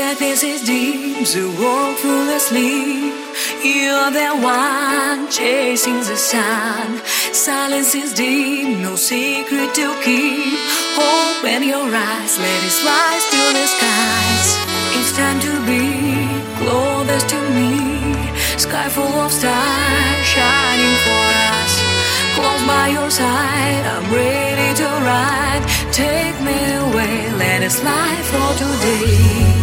Darkness is deep, the world full of sleep. You're the one chasing the sun. Silence is deep, no secret to keep. Open your eyes, let it rise to the skies. It's time to be closest to me. Sky full of stars shining for us. Close by your side, I'm ready to ride. Take me away, let us fly for today.